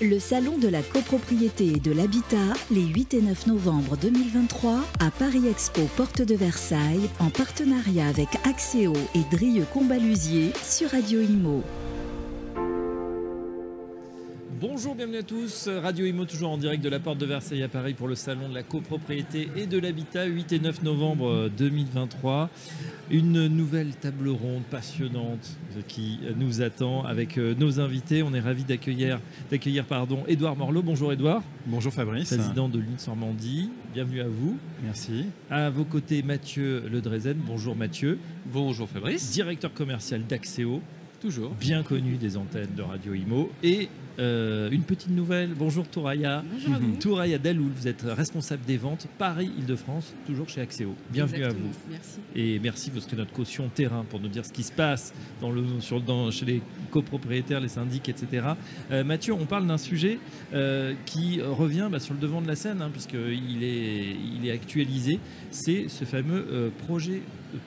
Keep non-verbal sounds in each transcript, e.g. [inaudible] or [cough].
Le salon de la copropriété et de l'habitat, les 8 et 9 novembre 2023, à Paris Expo Porte de Versailles, en partenariat avec Axéo et Drieux Combalusier sur Radio Imo. Bonjour, bienvenue à tous. Radio Imo toujours en direct de la porte de Versailles à Paris pour le salon de la copropriété et de l'habitat 8 et 9 novembre 2023. Une nouvelle table ronde passionnante qui nous attend avec euh, nos invités. On est ravis d'accueillir, d'accueillir pardon, Édouard Morlot. Bonjour Édouard. Bonjour Fabrice. Président de l'UNS Normandie. Bienvenue à vous. Merci. À vos côtés, Mathieu Ledrezen. Bonjour Mathieu. Bonjour Fabrice. Directeur commercial d'Axéo. Toujours. Bien connu des antennes de Radio Imo. Et euh, une petite nouvelle. Bonjour Touraya. Bonjour à vous. [laughs] Touraya Daloul, vous êtes responsable des ventes Paris-Île-de-France, toujours chez Axéo. Bienvenue Exactement. à vous. Merci. Et merci, vous serez notre caution terrain pour nous dire ce qui se passe dans le, sur, dans, chez les copropriétaires, les syndics, etc. Euh, Mathieu, on parle d'un sujet euh, qui revient bah, sur le devant de la scène, hein, puisqu'il est, il est actualisé. C'est ce fameux euh, projet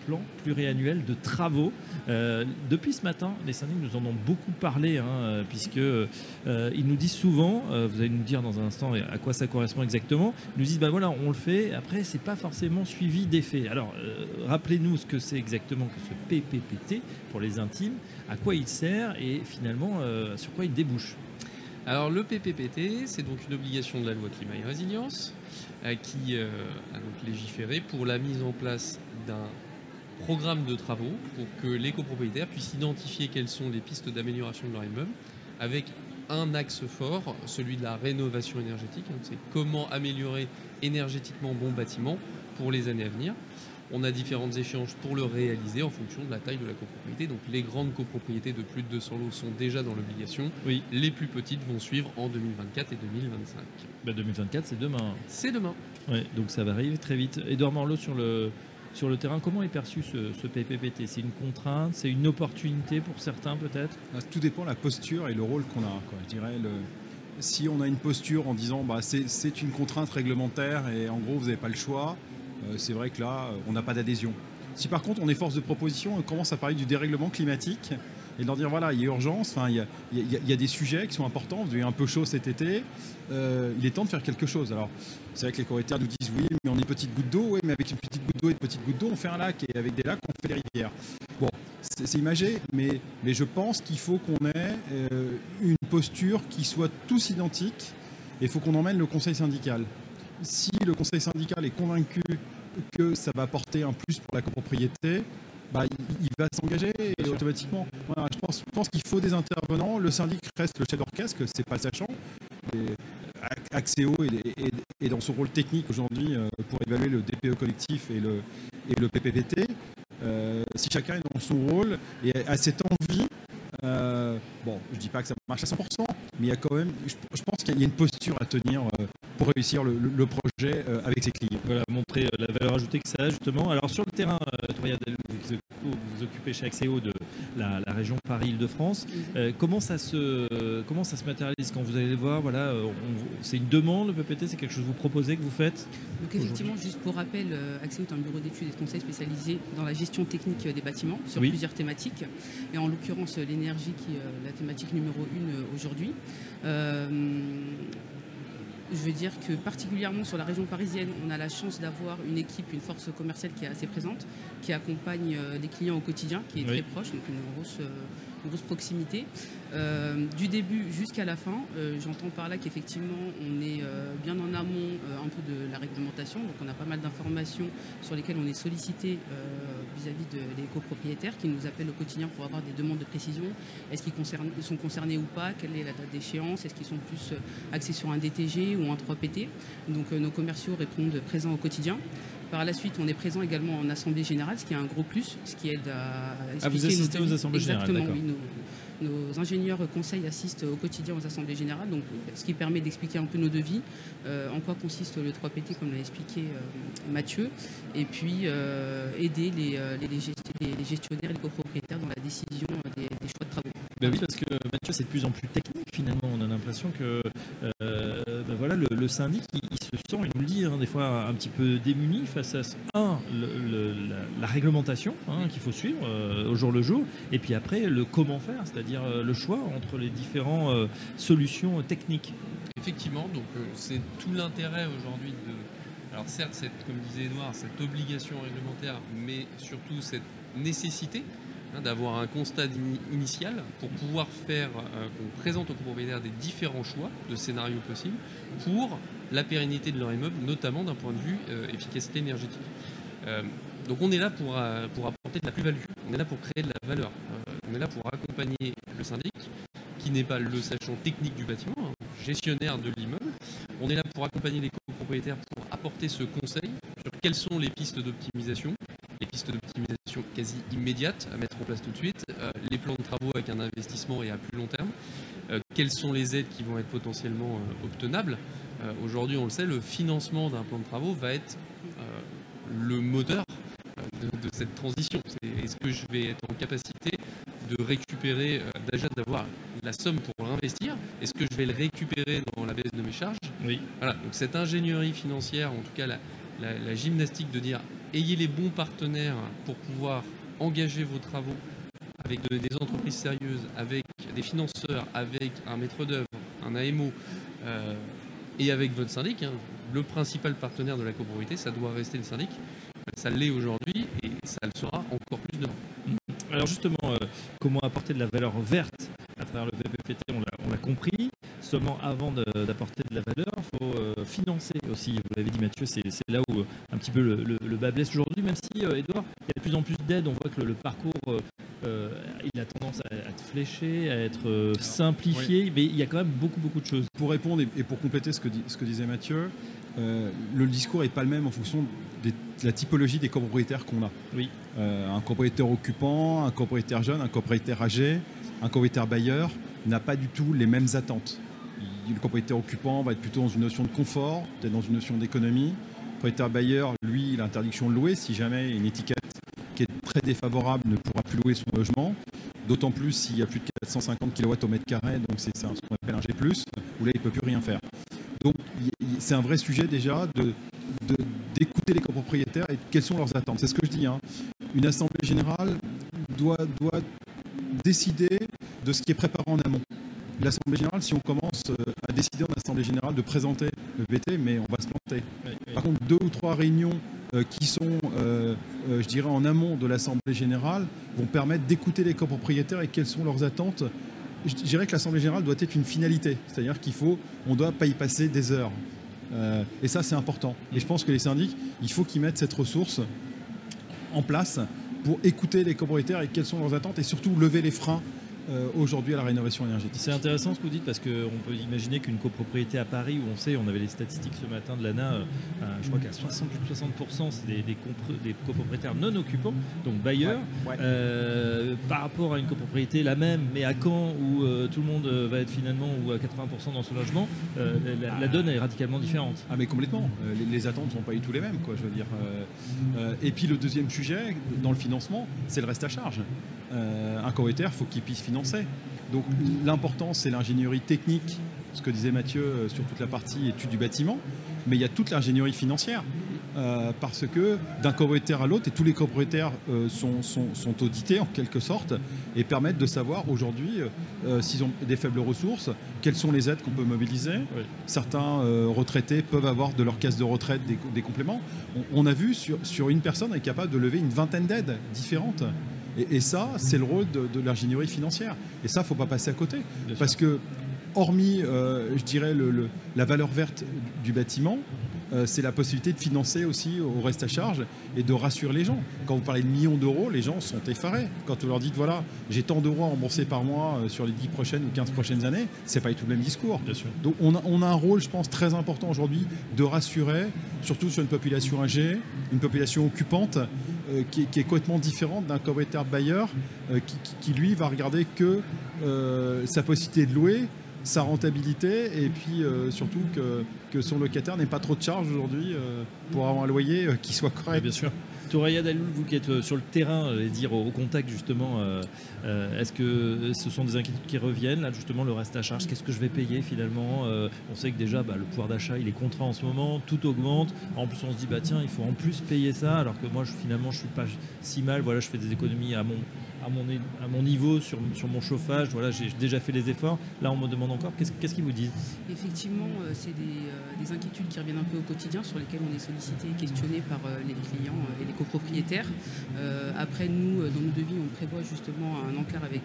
plan pluriannuel de travaux. Euh, depuis ce matin, les syndics nous en ont beaucoup parlé, hein, euh, puisque euh, ils nous disent souvent, vous allez nous dire dans un instant à quoi ça correspond exactement, ils nous disent, bah voilà, on le fait, après, c'est pas forcément suivi d'effet. Alors, rappelez-nous ce que c'est exactement que ce PPPT pour les intimes, à quoi il sert et finalement, sur quoi il débouche. Alors le PPPT, c'est donc une obligation de la loi climat et résilience qui a donc légiféré pour la mise en place d'un programme de travaux pour que les copropriétaires puissent identifier quelles sont les pistes d'amélioration de leur immeuble avec un axe fort, celui de la rénovation énergétique. C'est comment améliorer énergétiquement bon bâtiment pour les années à venir. On a différentes échéances pour le réaliser en fonction de la taille de la copropriété. Donc les grandes copropriétés de plus de 200 lots sont déjà dans l'obligation. Oui. Les plus petites vont suivre en 2024 et 2025. Bah, 2024, c'est demain. C'est demain. Ouais, donc ça va arriver très vite. Edouard Morlot, sur le, sur le terrain, comment est perçu ce, PPPT C'est une contrainte? C'est une opportunité pour certains peut-être? Ah, Tout dépend de la posture et le rôle qu'on a. Je dirais, si on a une posture en disant bah, c'est une contrainte réglementaire et en gros vous n'avez pas le choix, euh, c'est vrai que là, on n'a pas d'adhésion. Si par contre on est force de proposition, on commence à parler du dérèglement climatique et de leur dire voilà, il y a urgence, il y a, des sujets qui sont importants, vous avez un peu chaud cet été, euh, il est temps de faire quelque chose. Alors, c'est vrai que les copropriétaires nous disent oui, mais on est petite goutte d'eau, oui, mais avec une petite goutte d'eau et une petite goutte d'eau, on fait un lac, et avec des lacs, on fait des rivières. Bon, c'est imagé, mais, je pense qu'il faut qu'on ait euh, une posture qui soit tous identiques, et il faut qu'on emmène le conseil syndical. Si le conseil syndical est convaincu que ça va apporter un plus pour la copropriété, bah, il, va s'engager et automatiquement. Voilà, je pense, qu'il faut des intervenants. Le syndic reste le chef d'orchestre, c'est pas sachant. Et Axéo est, dans son rôle technique aujourd'hui euh, pour évaluer le DPE collectif et le, et le PPPT. Euh, si chacun est dans son rôle et a cette envie, euh, bon, je dis pas que ça marche à 100%, mais il y a quand même, je, je pense qu'il y a une posture à tenir euh, pour réussir le, projet euh, avec ses clients. Voilà, montrer euh, la valeur ajoutée que ça a justement. Alors sur le terrain, vous vous occupez chez Axéo de la, la région Paris-Île-de-France. Euh, comment, ça se, comment ça se matérialise quand vous allez le voir? Voilà, on- C'est une demande, le PPT C'est quelque chose que vous proposez, que vous faites? Donc effectivement, juste pour rappel, Axéo est un bureau d'études et de conseil spécialisé dans la gestion technique des bâtiments sur Oui. plusieurs thématiques. Et en l'occurrence, l'énergie qui est la thématique numéro une euh, aujourd'hui. Euh, je veux dire que particulièrement sur la région parisienne, on a la chance d'avoir une équipe, une force commerciale qui est assez présente, qui accompagne euh, les clients au quotidien, qui est Oui. très proche, donc une grosse, euh, une grosse proximité. Euh, du début jusqu'à la fin, euh, j'entends par là qu'effectivement on est euh, bien en amont un peu de la réglementation, donc on a pas mal d'informations sur lesquelles on est sollicité vis-à-vis de- des copropriétaires qui nous appellent au quotidien pour avoir des demandes de précision. Est-ce qu'ils sont concernés ou pas? Quelle est la date d'échéance? Est-ce qu'ils sont plus axés sur un DTG ou un 3PT Donc nos commerciaux répondent présents au quotidien. Par la suite, on est présent également en assemblée générale, ce qui est un gros plus, ce qui aide à Ah, vous expliquer nos assistez aux assemblées générales, Exactement, d'accord. oui, nos, nos ingénieurs conseils assistent au quotidien aux assemblées générales, donc ce qui permet d'expliquer un peu nos devis, euh, en quoi consiste le 3PT, comme l'a expliqué euh, Mathieu, et puis euh, aider les, les- les gesti- les- les gestionnaires et les copropriétaires dans la décision des, des choix de travaux. Ben oui, parce que Mathieu, c'est de plus en plus technique finalement. On a l'impression que euh, ben voilà, le, le syndic, il se sent, il nous le dit, hein, des fois un petit peu démuni face à un, la, réglementation hein, qu'il faut suivre au jour le jour, et puis après le comment faire, c'est-à-dire le choix entre les différentes solutions techniques. Effectivement, donc c'est tout l'intérêt aujourd'hui de alors certes, cette, comme disait Edouard, cette obligation réglementaire, mais surtout cette nécessité hein, d'avoir un constat initial pour pouvoir faire, euh, qu'on présente aux copropriétaires des différents choix de scénarios possibles pour la pérennité de leur immeuble, notamment d'un point de vue euh, efficacité énergétique. Euh, donc on est là pour, pour apporter de la plus-value, on est là pour créer de la valeur, on est là pour accompagner le syndic, qui n'est pas le sachant technique du bâtiment, hein, gestionnaire de l'immeuble. On est là pour accompagner les copropriétaires pour apporter ce conseil sur quelles sont les pistes d'optimisation, les pistes d'optimisation quasi immédiates à mettre en place tout de suite, euh, les plans de travaux avec un investissement et à plus long terme, euh, quelles sont les aides qui vont être potentiellement euh, obtenables. Aujourd'hui, on le sait, le financement d'un plan de travaux va être le moteur de, de, cette transition. Est-ce que je vais être en capacité de récupérer, euh, déjà d'avoir la somme pour l'investir? Est-ce que je vais le récupérer dans la baisse de mes charges? Oui. Voilà, donc cette ingénierie financière, en tout cas la, la, gymnastique de dire ayez les bons partenaires pour pouvoir engager vos travaux avec des entreprises sérieuses, avec des financeurs, avec un maître d'œuvre, un AMO, euh, et avec votre syndic. Hein. Le principal partenaire de la copropriété, ça doit rester le syndic. Ça l'est aujourd'hui et ça le sera encore plus demain. Alors justement, euh, comment apporter de la valeur verte à travers le PPPT, on l'a compris. Seulement avant d'apporter de, la valeur, il faut euh, financer aussi. Vous l'avez dit Mathieu, c'est là où euh, un petit peu le, bas blesse aujourd'hui, même si, Edouard, il y a de plus en plus d'aides. On voit que le, parcours, il a tendance à, fléché, à être simplifié, mais il y a quand même beaucoup, beaucoup de choses. Pour répondre et, pour compléter ce que, ce que disait Mathieu, le discours n'est pas le même en fonction de la typologie des copropriétaires qu'on a. Oui. Euh, un copropriétaire occupant, un copropriétaire jeune, un copropriétaire âgé, un copropriétaire bailleur n'a pas du tout les mêmes attentes. Le copropriétaire occupant va être plutôt dans une notion de confort, peut-être dans une notion d'économie. Le propriétaire bailleur, lui, l'interdiction de louer. Si jamais une étiquette qui est très défavorable ne pourra plus louer son logement, d'autant plus s'il y a plus de 450 kW au mètre carré, donc c'est ce qu'on appelle un G+, où là, il ne peut plus rien faire. Donc c'est un vrai sujet déjà de, d'écouter les copropriétaires et quelles sont leurs attentes. C'est ce que je dis. Hein. Une assemblée générale doit, doit décider de ce qui est préparé en amont. L'assemblée générale, si on commence euh, à décider en assemblée générale de présenter le VT, mais on va se planter. Par contre, deux ou trois réunions qui sont, euh, je dirais, en amont de l'assemblée générale vont permettre d'écouter les copropriétaires et quelles sont leurs attentes. Je dirais que l'assemblée générale doit être une finalité, c'est-à-dire qu'il faut, on doit pas y passer des heures. Euh, et ça, c'est important. Et je pense que les syndics, il faut qu'ils mettent cette ressource en place pour écouter les copropriétaires et quelles sont leurs attentes et surtout lever les freins euh, aujourd'hui à la rénovation énergétique. C'est intéressant ce que vous dites parce qu'on peut imaginer qu'une copropriété à Paris, où on sait, on avait les statistiques ce matin de l'ANA, euh, je crois qu'à 60-60% c'est des, des, copropriétaires non occupants, donc bailleurs, euh, par rapport à une copropriété la même, mais à Caen où tout le monde va être finalement ou à 80% dans son logement, la, donne est radicalement différente. Ah mais complètement, les, attentes ne sont pas du tout les mêmes, quoi, je veux dire. et puis le deuxième sujet dans le financement, c'est le reste à charge. Un copropriétaire, il faut qu'il puisse financer. Donc l'important, c'est l'ingénierie technique, ce que disait Mathieu euh, sur toute la partie étude du bâtiment, mais il y a toute l'ingénierie financière. Euh, parce que d'un copropriétaire à l'autre, et tous les copropriétaires euh, sont, sont, audités en quelque sorte, et permettent de savoir aujourd'hui s'ils ont des faibles ressources, quelles sont les aides qu'on peut mobiliser. Certains retraités peuvent avoir de leur caisse de retraite des, compléments. On, a vu sur, sur une personne est capable de lever une vingtaine d'aides différentes. Et, ça, c'est le rôle de, l'ingénierie financière. Et ça, il ne faut pas passer à côté. parce que, hormis, euh, je dirais, la valeur verte du bâtiment, euh, c'est la possibilité de financer aussi au reste à charge et de rassurer les gens. Quand vous parlez de millions d'euros, les gens sont effarés. Quand vous leur dites, voilà, j'ai tant d'euros à rembourser par mois euh, sur les 10 prochaines ou 15 prochaines années, c'est pas du tout le même discours. Donc on a, on a, un rôle, je pense, très important aujourd'hui de rassurer, surtout sur une population âgée, une population occupante, euh, qui, est complètement différente d'un copropriétaire bailleur qui, lui, va regarder que sa possibilité de louer sa rentabilité et puis euh, surtout que, que, son locataire n'ait pas trop de charges aujourd'hui euh, pour avoir un loyer euh, qui soit correct. bien sûr. Touraya Daloul, vous qui êtes euh, sur le terrain, j'allais dire au, contact justement, euh, euh, est-ce que ce sont des inquiétudes qui reviennent là justement le reste à charge Qu'est-ce que je vais payer finalement Euh, On sait que déjà bah, le pouvoir d'achat il est contraint en ce moment, tout augmente. En plus on se dit bah tiens il faut en plus payer ça alors que moi finalement je suis pas si mal. Voilà je fais des économies à mon à mon, é- à mon niveau sur, sur mon chauffage. Voilà j'ai déjà fait les efforts. Là on me demande encore qu'est-ce qu'ils vous disent? Effectivement, euh, c'est des, euh, des inquiétudes qui reviennent un peu au quotidien, sur lesquelles on est sollicité et questionné par euh, les clients et les copropriétaires. Après, nous, dans nos devis, on prévoit justement un encart avec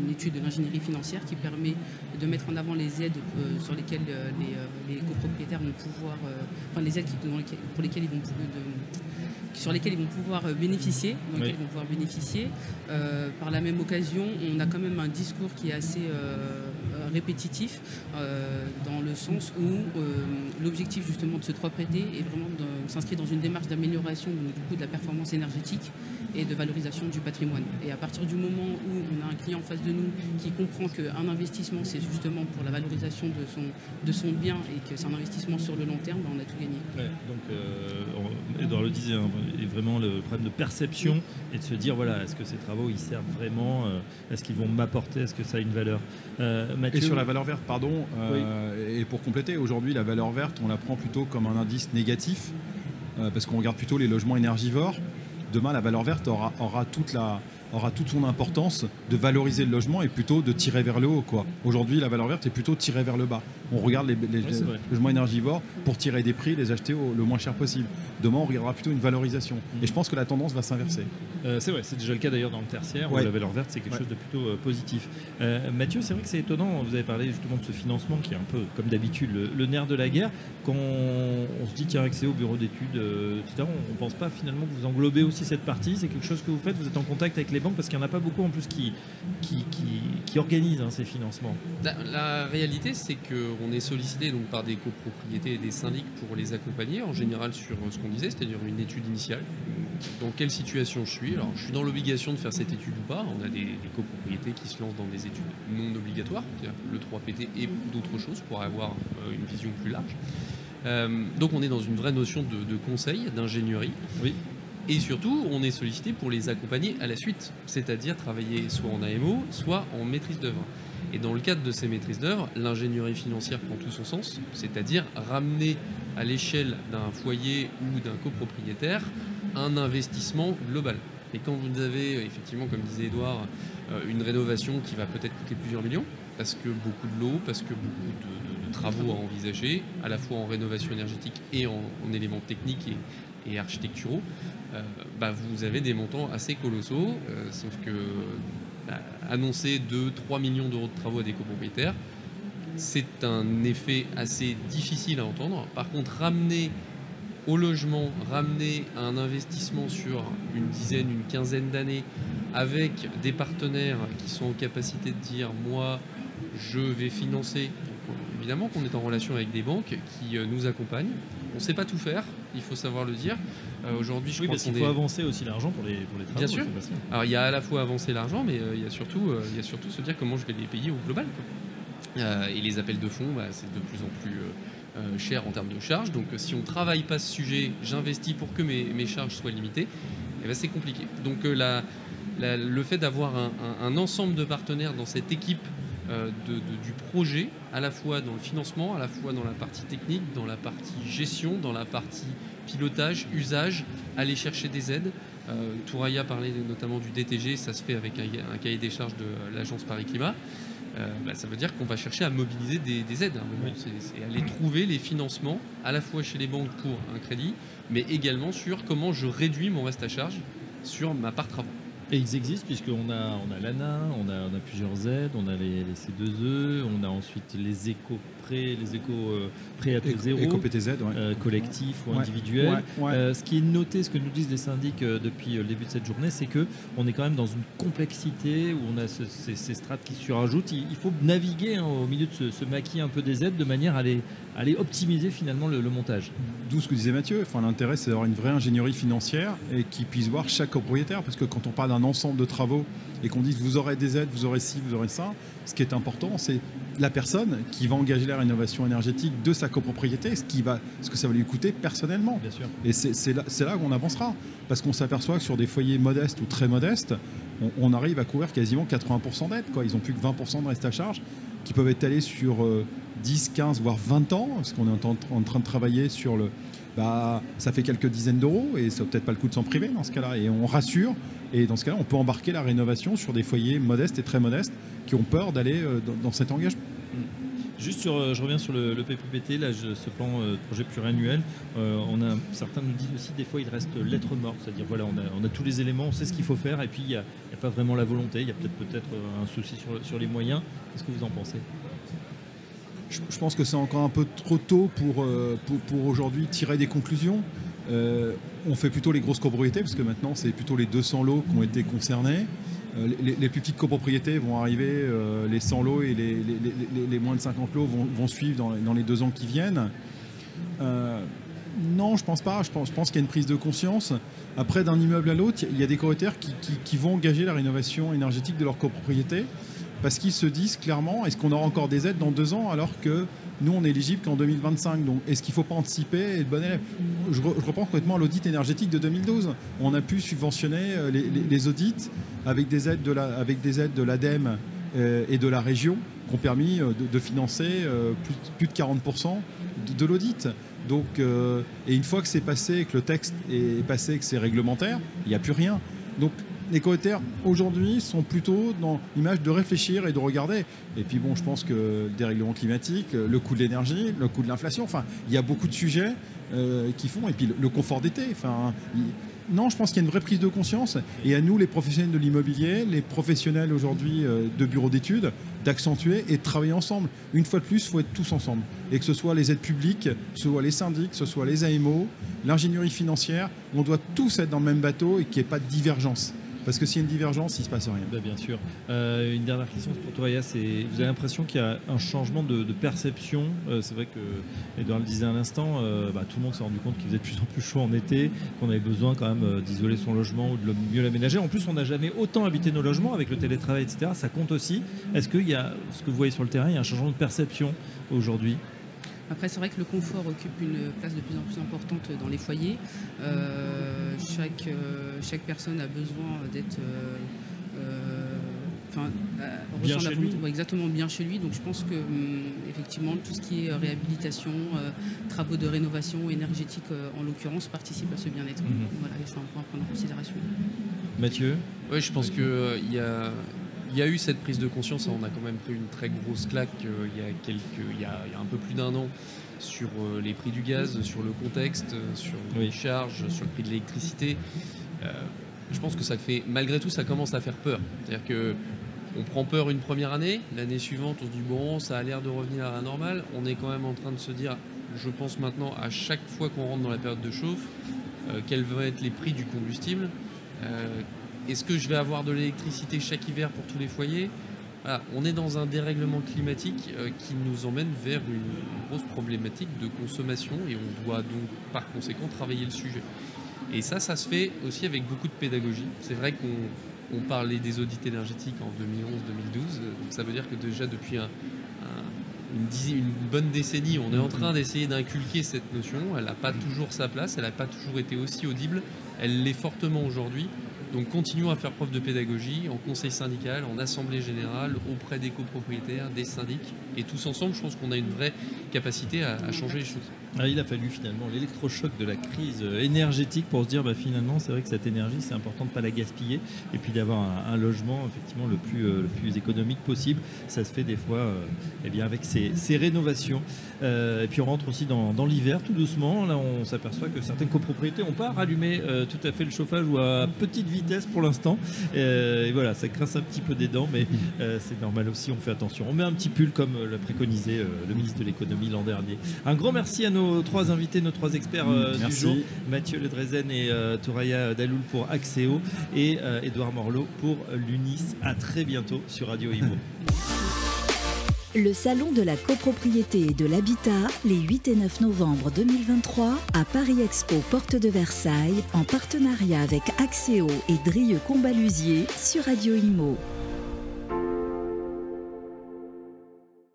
une étude de l'ingénierie financière qui permet de mettre en avant les aides sur lesquelles les, les copropriétaires vont pouvoir, enfin les aides qui- dans lesquelles- pour lesquelles ils vont de- sur lesquelles ils vont pouvoir bénéficier, dans lesquelles Oui. ils vont pouvoir bénéficier. Euh, par la même occasion, on a quand même un discours qui est assez euh, répétitif, euh, dans le sens où euh, l'objectif justement de ce 3 prêté est vraiment de s'inscrire dans une démarche d'amélioration du coup, de la performance énergétique et de valorisation du patrimoine. Et à partir du moment où on a un client en face de nous qui comprend qu'un investissement c'est justement pour la valorisation de son, de son bien et que c'est un investissement sur le long terme, ben, on a tout gagné. Donc, euh, Edouard le disait, hein, vraiment le problème de perception et de se dire voilà, est-ce que ces travaux ils servent vraiment Est-ce qu'ils vont m'apporter Est-ce que ça a une valeur? Sur la valeur verte, pardon, euh, et pour compléter, aujourd'hui la valeur verte, on la prend plutôt comme un indice négatif, euh, parce qu'on regarde plutôt les logements énergivores. Demain, la valeur verte aura, aura toute la, aura toute son importance de valoriser le logement et plutôt de tirer vers le haut. quoi. Aujourd'hui, la valeur verte est plutôt tirée vers le bas. On regarde les, les- Oui, logements énergivores pour tirer des prix, les acheter au, le moins cher possible. Demain, on regardera plutôt une valorisation. Et je pense que la tendance va s'inverser. Euh, c'est vrai, c'est déjà le cas d'ailleurs dans le tertiaire où la valeur verte c'est quelque Ouais. chose de plutôt euh, positif. Euh, Mathieu, c'est vrai que c'est étonnant, vous avez parlé justement de ce financement qui est un peu comme d'habitude le, le nerf de la guerre. Quand on, on se dit qu'il y a accès au bureau d'études, euh, etc., on ne pense pas finalement que vous englobez aussi cette partie. C'est quelque chose que vous faites, vous êtes en contact avec les banques parce qu'il n'y en a pas beaucoup en plus qui, qui, qui, qui organisent hein, ces financements. La, la réalité, c'est qu'on est sollicité donc, par des copropriétés et des syndics pour les accompagner, en général sur ce qu'on disait, c'est-à-dire une étude initiale. Dans quelle situation je suis? Alors, je suis dans l'obligation de faire cette étude ou pas. On a des, des copropriétés qui se lancent dans des études non obligatoires, c'est-à-dire le 3PT et d'autres choses pour avoir euh, une vision plus large. Euh, donc, on est dans une vraie notion de, de conseil, d'ingénierie. Oui. Et surtout, on est sollicité pour les accompagner à la suite, c'est-à-dire travailler soit en AMO, soit en maîtrise d'œuvre. Et dans le cadre de ces maîtrises d'œuvre, l'ingénierie financière prend tout son sens, c'est-à-dire ramener à l'échelle d'un foyer ou d'un copropriétaire un investissement global. Et quand vous avez, effectivement, comme disait Edouard, euh, une rénovation qui va peut-être coûter plusieurs millions, parce que beaucoup de l'eau, parce que beaucoup de, travaux à envisager, à la fois en rénovation énergétique et en, en éléments techniques et, et architecturaux, euh, bah, vous avez des montants assez colossaux, euh, sauf que bah, annoncer 2-3 millions d'euros de travaux à des copropriétaires, c'est un effet assez difficile à entendre. Par contre, ramener au logement, ramener un investissement sur une dizaine, une quinzaine d'années, avec des partenaires qui sont en capacité de dire moi, je vais financer. Évidemment qu'on est en relation avec des banques qui euh, nous accompagnent. On ne sait pas tout faire, il faut savoir le dire. Euh, Aujourd'hui, je Oui, crois parce qu'il faut est... avancer aussi l'argent pour les, pour les travaux. Bien sûr. Alors il y a à la fois avancer l'argent, mais euh, il y a surtout, euh, il y a surtout se dire comment je vais les payer au global. quoi. Et les appels de fonds, bah, c'est de plus en plus cher en termes de charges. Donc si on ne travaille pas ce sujet, j'investis pour que mes, mes charges soient limitées, eh ben, c'est compliqué. Donc la- la- le fait d'avoir un, un- un ensemble de partenaires dans cette équipe euh, de- de- du projet, à la fois dans le financement, à la fois dans la partie technique, dans la partie gestion, dans la partie pilotage, usage, aller chercher des aides. Euh, Touraya parlait notamment du DTG, ça se fait avec un, un cahier des charges de l'agence Paris Climat. Euh, bah, ça veut dire qu'on va chercher à mobiliser des, des aides. Oui. C'est c'est aller trouver les financements à la fois chez les banques pour un crédit, mais également sur comment je réduis mon reste à charge sur ma part travaux. Et ils existent puisqu'on a, on a l'ANA, on a, on a plusieurs aides, on a les, les C2E, on a ensuite les éco prêts, les éco euh, prêts à taux zéro, Éco-PTZ, ouais. euh, collectifs ou individuels. ouais. Euh, ce qui est noté, ce que nous disent les syndics euh, depuis le début de cette journée, c'est que on est quand même dans une complexité où on a ce- ces, ces strates qui se surajoutent. Il, il faut naviguer hein, au milieu de ce, ce maquis un peu des aides de manière à les, les optimiser finalement le, le montage. D'où ce que disait Mathieu, enfin, l'intérêt c'est d'avoir une vraie ingénierie financière et qui puisse voir chaque copropriétaire, parce que quand on parle d'un ensemble de travaux et qu'on dise vous aurez des aides, vous aurez ci, vous aurez ça, ce qui est important, c'est la personne qui va engager la rénovation énergétique de sa copropriété, ce, qui va, ce que ça va lui coûter personnellement. Bien sûr. Et c'est là, là qu'on avancera. Parce qu'on s'aperçoit que sur des foyers modestes ou très modestes, on, on arrive à couvrir quasiment 80% d'aides. Ils n'ont plus que 20% de reste à charge qui peuvent étaler sur 10, 15, voire 20 ans, parce qu'on est en, train de travailler sur le... Bah, ça fait quelques dizaines d'euros et ça vaut peut-être pas le coup de s'en priver dans ce cas-là. Et on rassure, et dans ce cas-là, on peut embarquer la rénovation sur des foyers modestes et très modestes qui ont peur d'aller euh, dans, dans, cet engagement. Juste sur, euh, je reviens sur le, PPPT, là, ce plan euh, projet pluriannuel. Euh, on a, certains nous disent aussi des fois il reste lettre morte, c'est-à-dire voilà, on a, tous les éléments, on sait ce qu'il faut faire, et puis il n'y a, pas vraiment la volonté, il y a peut-être peut-être un souci sur, les moyens. Qu'est-ce que vous en pensez? Je, pense que c'est encore un peu trop tôt pour, aujourd'hui tirer des conclusions. On fait plutôt les grosses copropriétés, parce que maintenant c'est plutôt les 200 lots qui ont été concernés. Euh, les, plus petites copropriétés vont arriver, euh, les 100 lots et les, moins de 50 lots vont, suivre dans, les deux ans qui viennent. Euh, non, je pense pas. Je pense, qu'il y a une prise de conscience. Après, d'un immeuble à l'autre, il y a des propriétaires qui, qui, qui, vont engager la rénovation énergétique de leur copropriété parce qu'ils se disent clairement est-ce qu'on aura encore des aides dans deux ans alors que nous, on est éligible qu'en 2025. Donc, est-ce qu'il ne faut pas anticiper et bon élève? Je, re, je, reprends complètement l'audit énergétique de 2012. On a pu subventionner les, les, audits avec des aides de l'ADEME euh, et de la région qui ont permis de, de financer euh, plus, de 40% de, l'audit. Donc, euh, et une fois que c'est passé, que le texte est passé, que c'est réglementaire, il n'y a plus rien. Donc, les coterres aujourd'hui sont plutôt dans l'image de réfléchir et de regarder. Et puis bon, je pense que le dérèglement climatique, le coût de l'énergie, le coût de l'inflation, enfin, il y a beaucoup de sujets euh, qui font. Et puis le, confort d'été. Enfin, non, je pense qu'il y a une vraie prise de conscience. Et à nous, les professionnels de l'immobilier, les professionnels aujourd'hui euh, de bureaux d'études, d'accentuer et de travailler ensemble. Une fois de plus, il faut être tous ensemble. Et que ce soit les aides publiques, que ce soit les syndics, que ce soit les AMO, l'ingénierie financière, on doit tous être dans le même bateau et qu'il n'y ait pas de divergence. Parce que s'il y a une divergence, il ne se passe rien. Bah, bien sûr. Euh, une dernière question pour toi, c'est vous avez l'impression qu'il y a un changement de, perception euh, C'est vrai que Edouard le disait à l'instant, euh, bah, tout le monde s'est rendu compte qu'il faisait de plus en plus chaud en été, qu'on avait besoin quand même d'isoler son logement ou de mieux l'aménager. En plus, on n'a jamais autant habité nos logements avec le télétravail, etc. Ça compte aussi. Est-ce qu'il y a, ce que vous voyez sur le terrain, il y a un changement de perception aujourd'hui? Après, c'est vrai que le confort occupe une place de plus en plus importante dans les foyers. Euh, chaque, euh, chaque personne a besoin d'être. Euh, enfin, bien chez lui. exactement bien chez lui. Donc je pense que effectivement tout ce qui est réhabilitation, euh, travaux de rénovation énergétique euh, en l'occurrence participe à ce bien-être. Mm -hmm. Voilà, c'est un point à prendre en considération. Mathieu? Oui, je pense qu'il euh, y a il y a eu cette prise de conscience. On a quand même pris une très grosse claque euh, il, y a quelques, il, y a, il y a un peu plus d'un an sur euh, les prix du gaz, sur le contexte, euh, sur les charges, sur le prix de l'électricité. Je pense que ça fait, malgré tout, ça commence à faire peur. C'est-à-dire que on prend peur une première année, l'année suivante, on se dit bon, ça a l'air de revenir à la normale. On est quand même en train de se dire, je pense maintenant à chaque fois qu'on rentre dans la période de chauffe, quels vont être les prix du combustible. Euh, est-ce que je vais avoir de l'électricité chaque hiver pour tous les foyers? Voilà, On est dans un dérèglement climatique euh, qui nous emmène vers une grosse problématique de consommation et on doit donc par conséquent travailler le sujet. Et ça, ça se fait aussi avec beaucoup de pédagogie. C'est vrai qu'on on parlait des audits énergétiques en 2011-2012, donc ça veut dire que déjà depuis un, un, une, une, bonne décennie, on est en train d'essayer d'inculquer cette notion. Elle n'a pas toujours sa place, elle n'a pas toujours été aussi audible, elle l'est fortement aujourd'hui. Donc continuons à faire preuve de pédagogie en conseil syndical, en assemblée générale, auprès des copropriétaires, des syndics. Et tous ensemble, je pense qu'on a une vraie capacité à, changer les choses. Ah, il a fallu finalement l'électrochoc de la crise énergétique pour se dire bah, finalement c'est vrai que cette énergie c'est important de ne pas la gaspiller et puis d'avoir un, logement effectivement le plus, euh, le plus économique possible. Ça se fait des fois euh, eh bien, avec ces, rénovations. Euh, et puis on rentre aussi dans, l'hiver tout doucement. Là on s'aperçoit que certaines copropriétés n'ont pas rallumé euh, tout à fait le chauffage ou à petite vitesse pour l'instant. Euh, et voilà, ça grince un petit peu des dents, mais euh, c'est normal aussi, on fait attention. On met un petit pull comme l'a préconisé le ministre de l'économie l'an dernier. Un grand merci à nos trois invités, nos trois experts euh, du jour, Mathieu Ledrezen et euh, Touraya Daloul pour Axéo et Edouard euh, Morlot pour l'UNIS. À très bientôt sur Radio Imo. [laughs] Le salon de la copropriété et de l'habitat, les 8 et 9 novembre 2023, à Paris Expo Porte de Versailles, en partenariat avec Axéo et Drieux Combalusier sur Radio Imo.